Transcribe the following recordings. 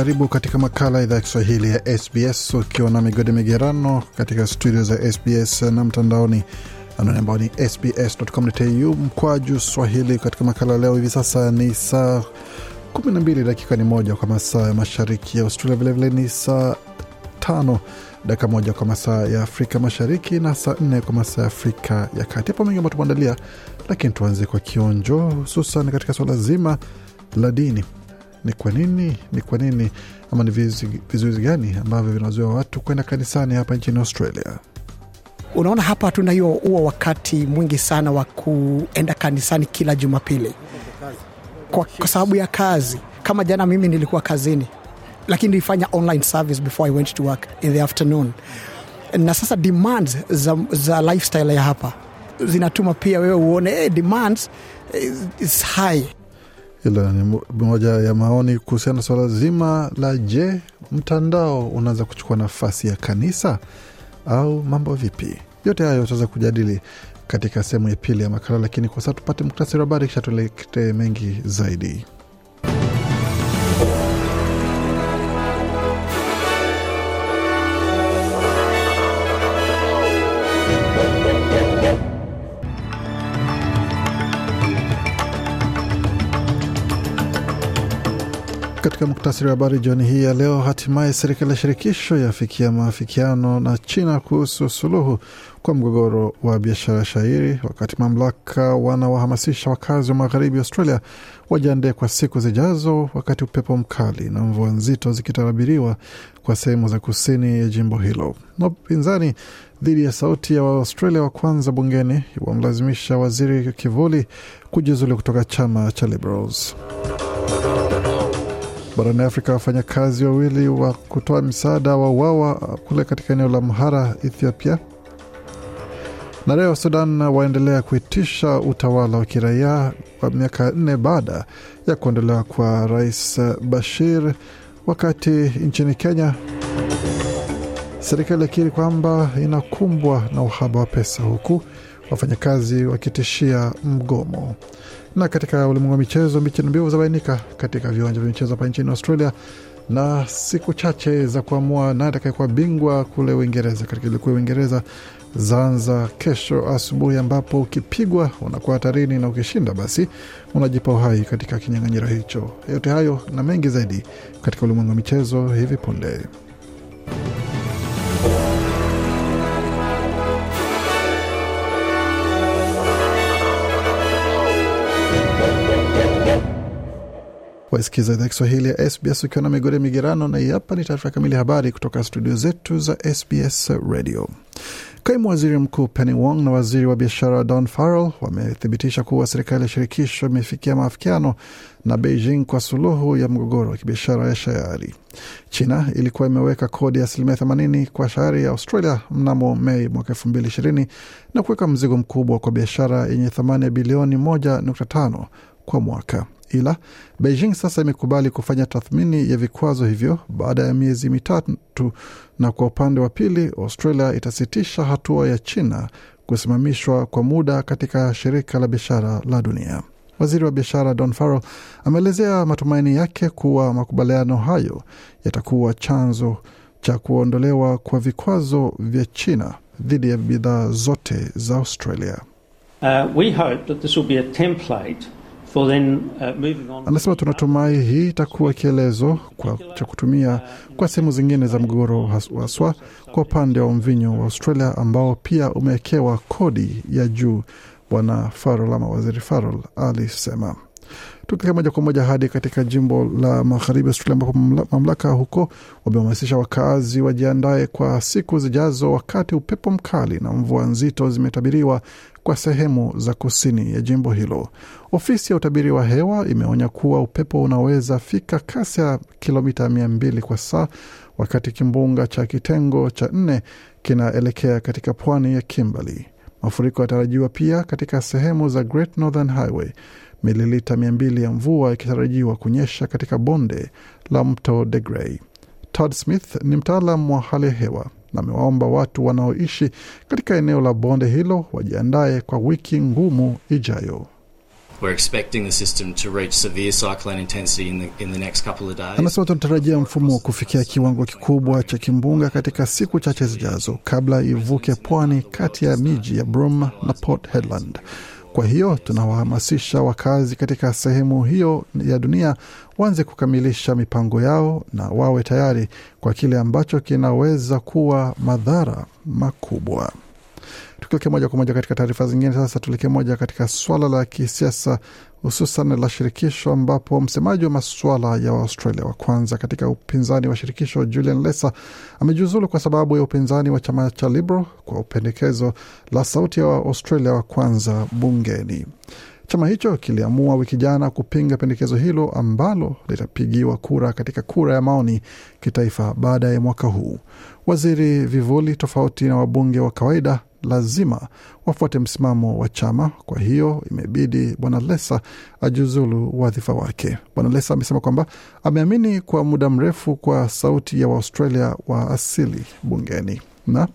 Karibu katika makala ya idhaa ya Kiswahili ya SBS ukiwa na migode migerano katika studio za SBS na mtandaoni anwani ambao ni sbs.com.au mkwaju swahili. Katika makala leo hivi sasa ni saa 12 dakika ni moja kwa masaa ya mashariki ya Australia, vilevile ni saa tano dakika moja kwa masaa ya Afrika Mashariki na saa nne kwa masaa ya Afrika ya Kati. Hapo mengi ambayo tumeandalia, lakini tuanze kwa kionjo, hususan katika swala zima la dini. Ni kwa nini, ni kwa nini ama ni vizuizi gani ambavyo vinazuia watu kwenda kanisani hapa nchini Australia? Unaona, hapa hatuna hiyo huo wakati mwingi sana wa kuenda kanisani kila Jumapili kwa, kwa sababu ya kazi. Kama jana mimi nilikuwa kazini, lakini nilifanya online service before I went to work in the afternoon, na sasa demands za, za lifestyle ya hapa zinatuma pia wewe uone hey, demands is, is high Hilo ni moja ya maoni kuhusiana na swala zima la je, mtandao unaweza kuchukua nafasi ya kanisa au mambo vipi? Yote hayo utaweza kujadili katika sehemu ya pili ya makala, lakini kwa sasa tupate muktasari wa habari kisha tuelekee mengi zaidi. Katika muktasari wa habari jioni hii ya leo, hatimaye serikali ya shirikisho yafikia maafikiano na China kuhusu suluhu kwa mgogoro wa biashara ya wakati mamlaka wanawahamasisha wakazi wa magharibi Australia wajiandae kwa siku zijazo, wakati upepo mkali na mvua nzito zikitarabiriwa kwa sehemu za kusini ya jimbo hilo. Na upinzani dhidi ya sauti ya Waaustralia wa kwanza bungeni wamlazimisha waziri kivuli kujiuzulu kutoka chama cha Liberals. Barani Afrika, wafanyakazi wawili wa kutoa misaada wa uawa kule katika eneo la Mhara, Ethiopia. Na leo Sudan waendelea kuitisha utawala wa kiraia kwa miaka nne baada ya kuondolewa kwa Rais Bashir. Wakati nchini Kenya, serikali akiri kwamba inakumbwa na uhaba wa pesa, huku wafanyakazi wakitishia mgomo na katika ulimwengu wa michezo, mbichi na mbivu zabainika katika viwanja vya michezo hapa nchini Australia, na siku chache za kuamua naye atakayekuwa bingwa kule Uingereza katika ligi kuu ya Uingereza zaanza kesho asubuhi, ambapo ukipigwa unakuwa hatarini na ukishinda basi unajipa uhai katika kinyang'anyiro hicho. Yote hayo na mengi zaidi katika ulimwengu wa michezo hivi punde. Waisikiza idhaa Kiswahili ya SBS ukiwa na migode migerano, na hapa ni taarifa kamili habari kutoka studio zetu za SBS Radio. Kaimu waziri mkuu Penny Wong na waziri wa biashara Don Farrell wamethibitisha kuwa serikali ya shirikisho imefikia maafikiano na Beijing kwa suluhu ya mgogoro wa kibiashara ya shayari. China ilikuwa imeweka kodi ya asilimia 80 kwa shayari ya Australia mnamo Mei mwaka 2020 na kuweka mzigo mkubwa kwa biashara yenye thamani ya bilioni 1.5 kwa mwaka ila Beijing sasa imekubali kufanya tathmini ya vikwazo hivyo baada ya miezi mitatu, na kwa upande wa pili Australia itasitisha hatua ya China kusimamishwa kwa muda katika shirika la biashara la dunia. Waziri wa biashara Don Farrell ameelezea matumaini yake kuwa makubaliano hayo yatakuwa chanzo cha kuondolewa kwa vikwazo vya China dhidi ya bidhaa zote za Australia. Uh, we hope that this will be a template uh. Anasema tunatumai hii itakuwa kielezo cha kutumia kwa sehemu zingine za mgogoro has- haswa kwa upande wa mvinyo wa Australia ambao pia umewekewa kodi ya juu. Bwana Farrell ama waziri Farrell alisema Tukielekea moja kwa moja hadi katika jimbo la magharibi Australia, ambapo mamlaka huko wamehamasisha wakazi wajiandae kwa siku zijazo, wakati upepo mkali na mvua nzito zimetabiriwa kwa sehemu za kusini ya jimbo hilo. Ofisi ya utabiri wa hewa imeonya kuwa upepo unaweza fika kasi ya kilomita mia mbili kwa saa wakati kimbunga cha kitengo cha nne kinaelekea katika pwani ya Kimberley. Mafuriko yatarajiwa pia katika sehemu za Great Northern Highway, mililita mia mbili ya mvua ikitarajiwa kunyesha katika bonde la mto De Grey. Todd Smith ni mtaalam wa hali ya hewa na amewaomba watu wanaoishi katika eneo la bonde hilo wajiandaye kwa wiki ngumu ijayo. We're expecting the system to reach severe cyclone intensity in the, in the next couple of days. Anasema tunatarajia mfumo wa kufikia kiwango kikubwa cha kimbunga katika siku chache zijazo kabla ivuke pwani kati ya miji ya Broome na Port Hedland. Kwa hiyo tunawahamasisha wakazi katika sehemu hiyo ya dunia waanze kukamilisha mipango yao na wawe tayari kwa kile ambacho kinaweza kuwa madhara makubwa. Tukielekea moja kwa moja katika taarifa zingine, sasa tuelekee moja katika swala la kisiasa hususan la shirikisho, ambapo msemaji wa masuala ya Waustralia wa kwanza katika upinzani wa shirikisho Julian Lesa amejiuzulu kwa sababu ya upinzani wa chama cha Liberal kwa upendekezo la sauti ya Waustralia wa kwanza bungeni. Chama hicho kiliamua wiki jana kupinga pendekezo hilo ambalo litapigiwa kura katika kura ya maoni kitaifa baada ya mwaka huu. Waziri vivuli tofauti na wabunge wa kawaida lazima wafuate msimamo wa chama. Kwa hiyo imebidi bwana Lesa ajiuzulu wadhifa wake. Bwana Lesa amesema kwamba ameamini kwa muda mrefu kwa sauti ya Waaustralia wa asili bungeni na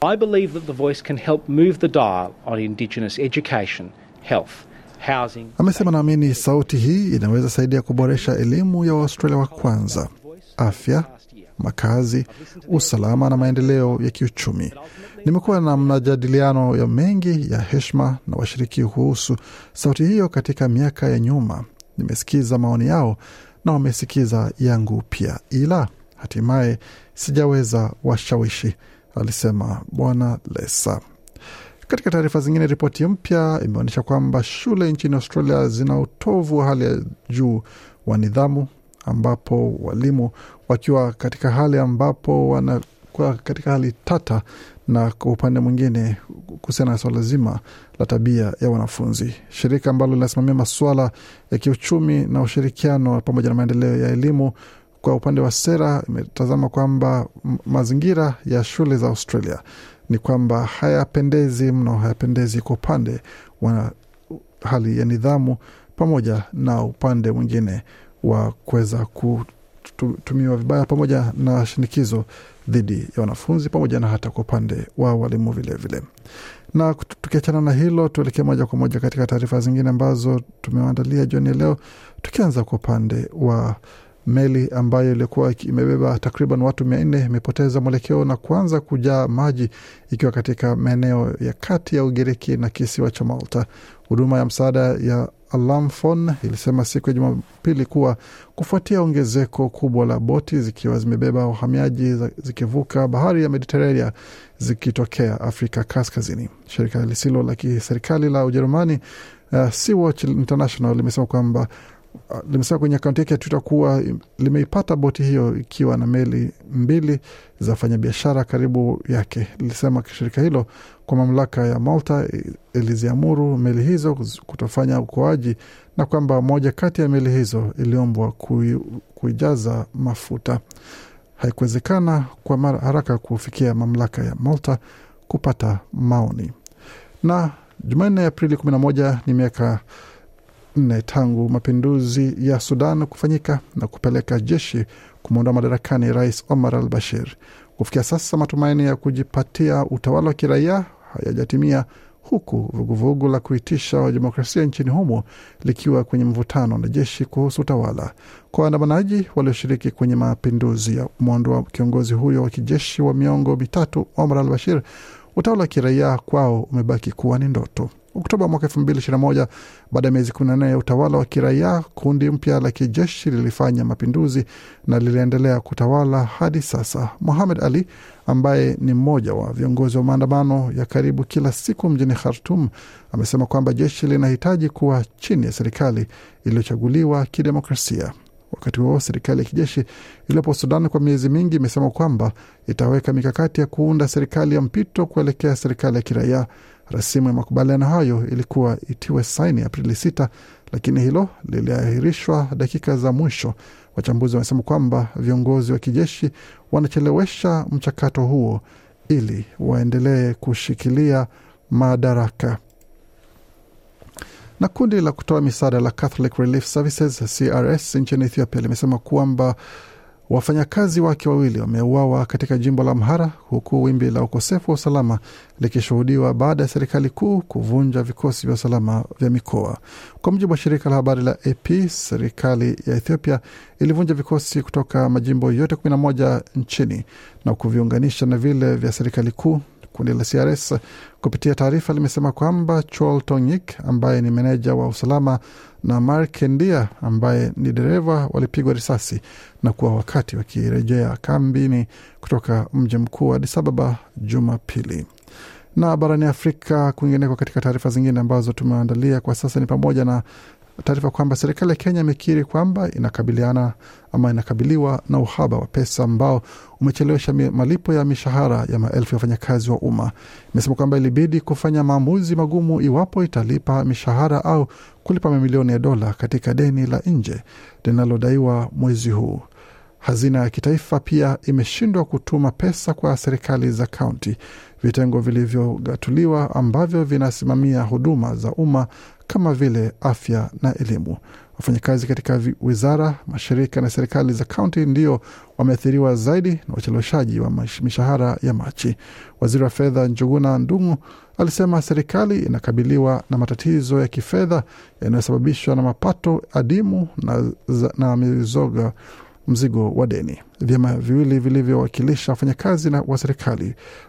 I believe that the voice can help move the dial on Indigenous education, health, housing. Amesema naamini sauti hii inaweza saidia kuboresha elimu ya Waustralia wa kwanza, afya, makazi, usalama na maendeleo ya kiuchumi. Nimekuwa na majadiliano ya mengi ya heshima na washiriki kuhusu sauti hiyo katika miaka ya nyuma. Nimesikiza maoni yao na wamesikiza yangu pia, ila hatimaye sijaweza washawishi, alisema Bwana Lesa. Katika taarifa zingine, ripoti mpya imeonyesha kwamba shule nchini Australia zina utovu wa hali ya juu wa nidhamu, ambapo walimu wakiwa katika hali ambapo wanakuwa katika hali tata, na kwa upande mwingine kuhusiana na swala zima la tabia ya wanafunzi. Shirika ambalo linasimamia masuala ya kiuchumi na ushirikiano pamoja na maendeleo ya elimu kwa upande wa sera imetazama kwamba mazingira ya shule za Australia ni kwamba hayapendezi mno, hayapendezi kwa upande wa hali ya nidhamu pamoja na upande mwingine wa kuweza kutumiwa vibaya pamoja na shinikizo dhidi ya wanafunzi pamoja na hata kwa upande wa walimu vilevile. Na tukiachana na hilo, tuelekee moja kwa moja katika taarifa zingine ambazo tumewaandalia jioni ya leo, tukianza kwa upande wa meli ambayo ilikuwa imebeba takriban watu mia nne imepoteza mwelekeo na kuanza kujaa maji ikiwa katika maeneo ya kati ya Ugiriki na kisiwa cha Malta. Huduma ya msaada ya Alamfon ilisema siku ya Jumapili kuwa kufuatia ongezeko kubwa la boti zikiwa zimebeba wahamiaji zikivuka bahari ya Mediterania zikitokea Afrika Kaskazini. Shirika lisilo la kiserikali la Ujerumani uh, Sea-Watch International limesema kwamba uh, limesema kwenye akaunti yake ya Twitter kuwa limeipata boti hiyo ikiwa na meli mbili za wafanyabiashara karibu yake. Lilisema shirika hilo kwa mamlaka ya Malta iliziamuru meli hizo kutofanya ukoaji na kwamba moja kati ya meli hizo iliombwa kui, kuijaza mafuta. Haikuwezekana kwa haraka kufikia mamlaka ya Malta kupata maoni. Na Jumanne Aprili 11 ni miaka nne tangu mapinduzi ya Sudan kufanyika na kupeleka jeshi kumwondoa madarakani Rais Omar al Bashir. Kufikia sasa matumaini ya kujipatia utawala wa kiraia hayajatimia huku vuguvugu la kuitisha wa demokrasia nchini humo likiwa kwenye mvutano na jeshi kuhusu utawala. Kwa waandamanaji walioshiriki kwenye mapinduzi ya kumwondoa kiongozi huyo wa kijeshi wa miongo mitatu Omar al Bashir, utawala wa kiraia kwao umebaki kuwa ni ndoto. Oktoba mwaka elfu mbili ishirini na moja baada ya miezi kumi na nne ya utawala wa kiraia, kundi mpya la kijeshi lilifanya mapinduzi na liliendelea kutawala hadi sasa. Mohamed Ali ambaye ni mmoja wa viongozi wa maandamano ya karibu kila siku mjini Khartum amesema kwamba jeshi linahitaji kuwa chini ya serikali iliyochaguliwa kidemokrasia. Wakati huo serikali ya kijeshi iliyopo Sudan kwa miezi mingi imesema kwamba itaweka mikakati ya kuunda serikali ya mpito kuelekea serikali ya kiraia. Rasimu ya makubaliano hayo ilikuwa itiwe saini Aprili sita, lakini hilo liliahirishwa dakika za mwisho. Wachambuzi wamesema kwamba viongozi wa kijeshi wanachelewesha mchakato huo ili waendelee kushikilia madaraka na kundi la kutoa misaada la Catholic Relief Services CRS nchini Ethiopia limesema kwamba wafanyakazi wake wawili wameuawa katika jimbo la Amhara, huku wimbi la ukosefu wa usalama likishuhudiwa baada ya serikali kuu kuvunja vikosi vya usalama vya mikoa. Kwa mujibu wa shirika la habari la AP, serikali ya Ethiopia ilivunja vikosi kutoka majimbo yote 11 nchini na kuviunganisha na vile vya serikali kuu. Kundi la CRS kupitia taarifa limesema kwamba Chol Tonyik ambaye ni meneja wa usalama na Mark Ndia ambaye ni dereva walipigwa risasi na kuwa wakati wakirejea kambini kutoka mji mkuu wa Addis Ababa Jumapili. Na barani Afrika kwingineko, katika taarifa zingine ambazo tumeandalia kwa sasa ni pamoja na taarifa kwamba serikali ya Kenya imekiri kwamba inakabiliana ama inakabiliwa na uhaba wa pesa ambao umechelewesha malipo ya mishahara ya maelfu ya wafanyakazi wa umma. Imesema kwamba ilibidi kufanya maamuzi magumu iwapo italipa mishahara au kulipa mamilioni ya dola katika deni la nje linalodaiwa mwezi huu. Hazina ya kitaifa pia imeshindwa kutuma pesa kwa serikali za kaunti, vitengo vilivyogatuliwa ambavyo vinasimamia huduma za umma kama vile afya na elimu. Wafanyakazi katika wizara, mashirika na serikali za kaunti ndio wameathiriwa zaidi na ucheleweshaji wa mishahara ya Machi. Waziri wa fedha Njuguna Ndung'u alisema serikali inakabiliwa na matatizo ya kifedha yanayosababishwa na mapato adimu na, na mizoga mzigo wa deni. Vyama viwili vilivyowakilisha wafanyakazi wa serikali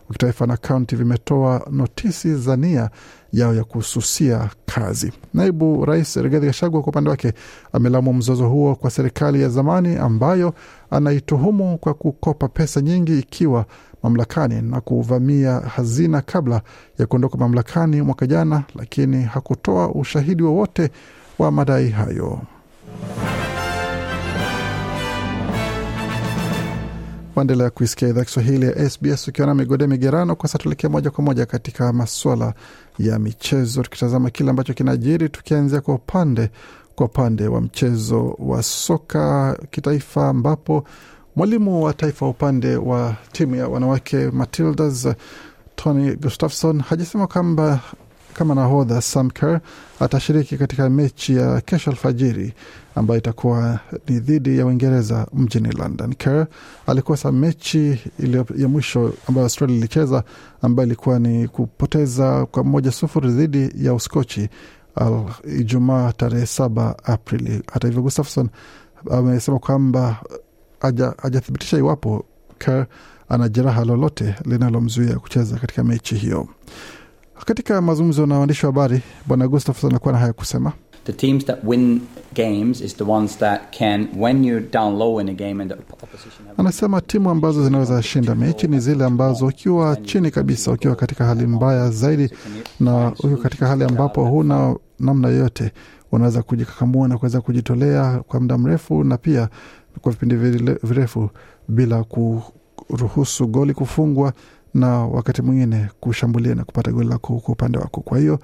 wa kitaifa na kaunti vimetoa notisi za nia yao ya kususia kazi. Naibu Rais Rigathi Gachagua kwa upande wake amelamu mzozo huo kwa serikali ya zamani ambayo anaituhumu kwa kukopa pesa nyingi ikiwa mamlakani na kuvamia hazina kabla ya kuondoka mamlakani mwaka jana, lakini hakutoa ushahidi wowote wa, wa madai hayo. Waendelea kuisikia idhaa Kiswahili ya SBS ukiwa na migode migerano. Kwa sasa tuelekea moja kwa moja katika maswala ya michezo, tukitazama kile ambacho kinajiri, tukianzia kwa upande kwa upande wa mchezo wa soka kitaifa, ambapo mwalimu wa taifa wa upande wa timu ya wanawake Matildas Tony Gustafson hajasema kwamba kama nahodha Sam Kerr atashiriki katika mechi ya kesho alfajiri ambayo itakuwa ni dhidi ya Uingereza mjini London. Kerr alikosa mechi ya mwisho ambayo Australia ilicheza ambayo ilikuwa ni kupoteza kwa moja sufuri dhidi ya Uskochi Ijumaa tarehe saba Aprili. Hata hivyo, Gustafson amesema kwamba hajathibitisha iwapo Kerr ana jeraha lolote linalomzuia kucheza katika mechi hiyo. Katika mazungumzo na waandishi wa habari, bwana Gustafson alikuwa na haya kusema: The teams that win games is the ones that can when you're down low in a game and the opposition have... Anasema timu ambazo zinaweza shinda mechi ni zile ambazo ukiwa chini kabisa, ukiwa katika hali mbaya zaidi, na ukiwa katika hali ambapo huna namna yoyote, unaweza kujikakamua na kuweza kujitolea kwa muda mrefu, na pia kwa vipindi virefu bila kuruhusu goli kufungwa na wakati mwingine kushambulia na kupata goli lako kwa upande wako. Kwa hiyo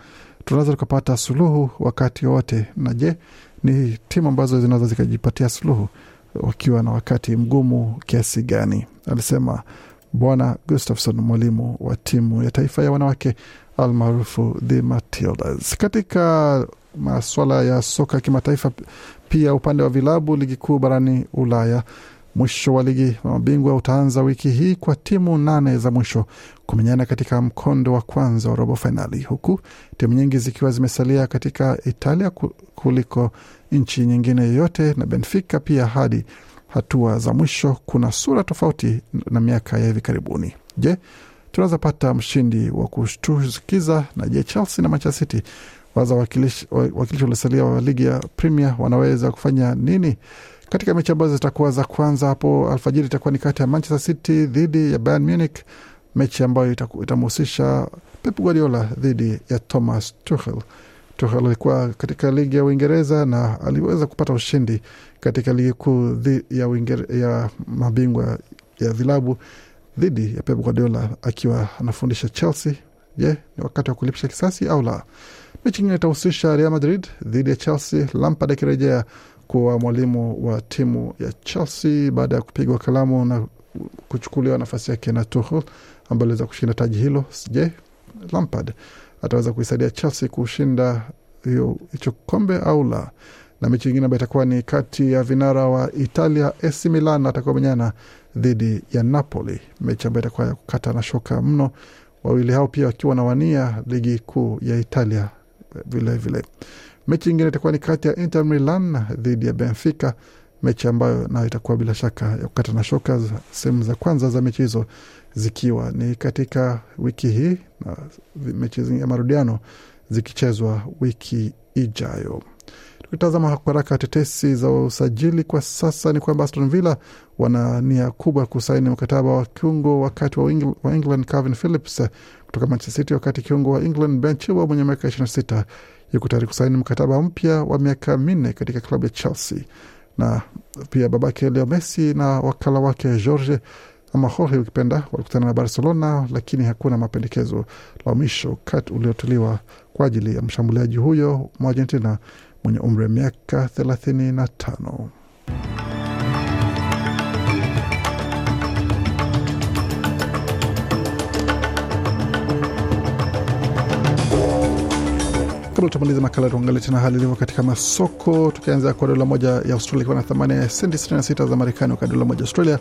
tunaweza tukapata suluhu wakati wowote. Na je, ni timu ambazo zinaweza zikajipatia suluhu wakiwa na wakati mgumu kiasi gani? Alisema Bwana Gustafson, mwalimu wa timu ya taifa ya wanawake almaarufu the Matildas. Katika maswala ya soka kimataifa, pia upande wa vilabu, ligi kuu barani Ulaya Mwisho wa ligi wa mabingwa utaanza wiki hii kwa timu nane za mwisho kumenyana katika mkondo wa kwanza wa robo fainali, huku timu nyingi zikiwa zimesalia katika Italia kuliko nchi nyingine yoyote, na Benfica pia hadi hatua za mwisho. Kuna sura tofauti na miaka ya hivi karibuni. Je, tunaweza pata mshindi wa kushtukiza, na je, Chelsea na Manchester City waza wakilishi waliosalia wa ligi ya Premier wanaweza kufanya nini katika mechi ambazo zitakuwa za kwanza hapo alfajiri? Itakuwa ni kati ya Manchester City dhidi ya Bayern Munich, mechi ambayo itamhusisha Pep Guardiola dhidi ya Thomas Tuchel. Tuchel alikuwa katika ligi ya Uingereza na aliweza kupata ushindi katika ligi kuu ya, ya mabingwa ya vilabu dhidi ya Pep Guardiola akiwa anafundisha Chelsea. Je, ni wakati wa kulipisha kisasi au la? Mechi nyingine itahusisha Real Madrid dhidi ya Chelsea, Lampard akirejea kuwa mwalimu wa timu ya Chelsea baada ya kupigwa kalamu na kuchukuliwa nafasi yake na Tuchel ambaye aliweza kushinda taji hilo. Je, Lampard ataweza kuisaidia Chelsea kushinda hicho kombe au la? Na mechi ingine ambayo itakuwa ni kati ya vinara wa Italia AC Milan atakuwa dhidi ya Napoli, mechi ambayo itakuwa ya kukata na shoka mno, wawili hao pia wakiwa na wania ligi kuu ya Italia vilevile vile. Mechi nyingine itakuwa ni kati ya Inter Milan dhidi ya Benfica, mechi ambayo nayo itakuwa bila shaka ya kukata na shoka, sehemu za kwanza za mechi hizo zikiwa ni katika wiki hii na mechi ya marudiano zikichezwa wiki ijayo. Tukitazama kwa haraka tetesi za usajili kwa sasa ni kwamba Aston Villa wana nia kubwa kusaini mkataba wa kiungo wakati wa, Engl wa England Calvin Phillips kutoka Manchester City, wakati kiungo wa England Ben Chilwell mwenye miaka 26 yuko tayari kusaini mkataba mpya wa miaka minne katika klabu ya Chelsea, na pia babake Leo Messi na wakala wake Jorge ama Jorge ukipenda walikutana na Barcelona, lakini hakuna mapendekezo la mwisho kat uliotolewa kwa ajili ya mshambuliaji huyo mwa Argentina mwenye umri wa miaka 35. Kabla tumaliza makala, tuangalie tena hali ilivyo katika masoko, tukianza kwa dola moja ya Australia ikiwa na thamani ya senti 66 za Marekani, wakati dola moja Australia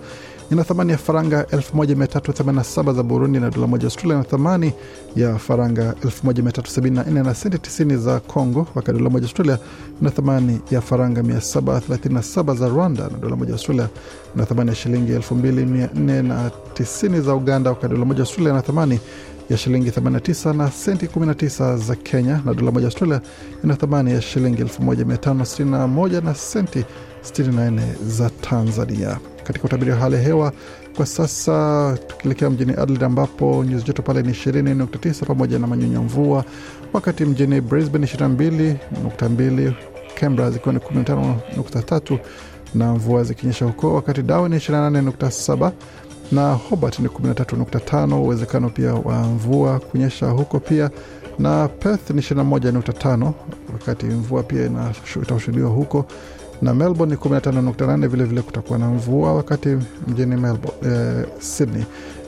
ina thamani ya faranga 1387 za Burundi, na dola moja Australia ina thamani ya faranga 1374 na senti 90 za Congo, wakati dola moja Australia ina thamani ya faranga 737 za Rwanda, na dola moja Australia ina thamani ya shilingi 2490 za Uganda, wakati dola moja Australia ina thamani ya shilingi 89 na senti 19 za Kenya, na dola moja Australia ina thamani ya shilingi 1561 na senti 64 za Tanzania. Katika utabiri wa hali ya hewa kwa sasa, tukielekea mjini Adelaide ambapo nyuzi joto pale ni 20.9 pamoja na manyunyu mvua, wakati mjini Brisbane 22.2, Canberra zikiwa ni 15.3 na mvua zikinyesha huko, wakati Darwin ni 28.7 na Hobart ni 13.5, uwezekano pia wa mvua kunyesha huko pia, na Perth ni 21.5, wakati mvua pia itashuhudiwa huko, na Melbourne ni 15.8, vilevile kutakuwa na mvua, wakati mjini Melbourne, eh, Sydney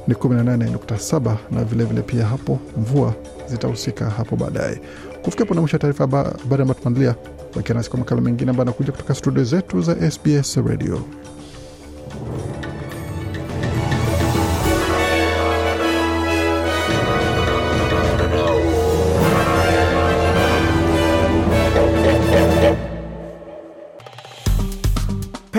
ni 18.7, na vilevile vile pia hapo mvua zitahusika hapo baadaye. Kufikia hapo na mwisho wa taarifa habari ambayo tumeandalia, nasi kwa makala mengine ambayo anakuja kutoka studio zetu za SBS Radio.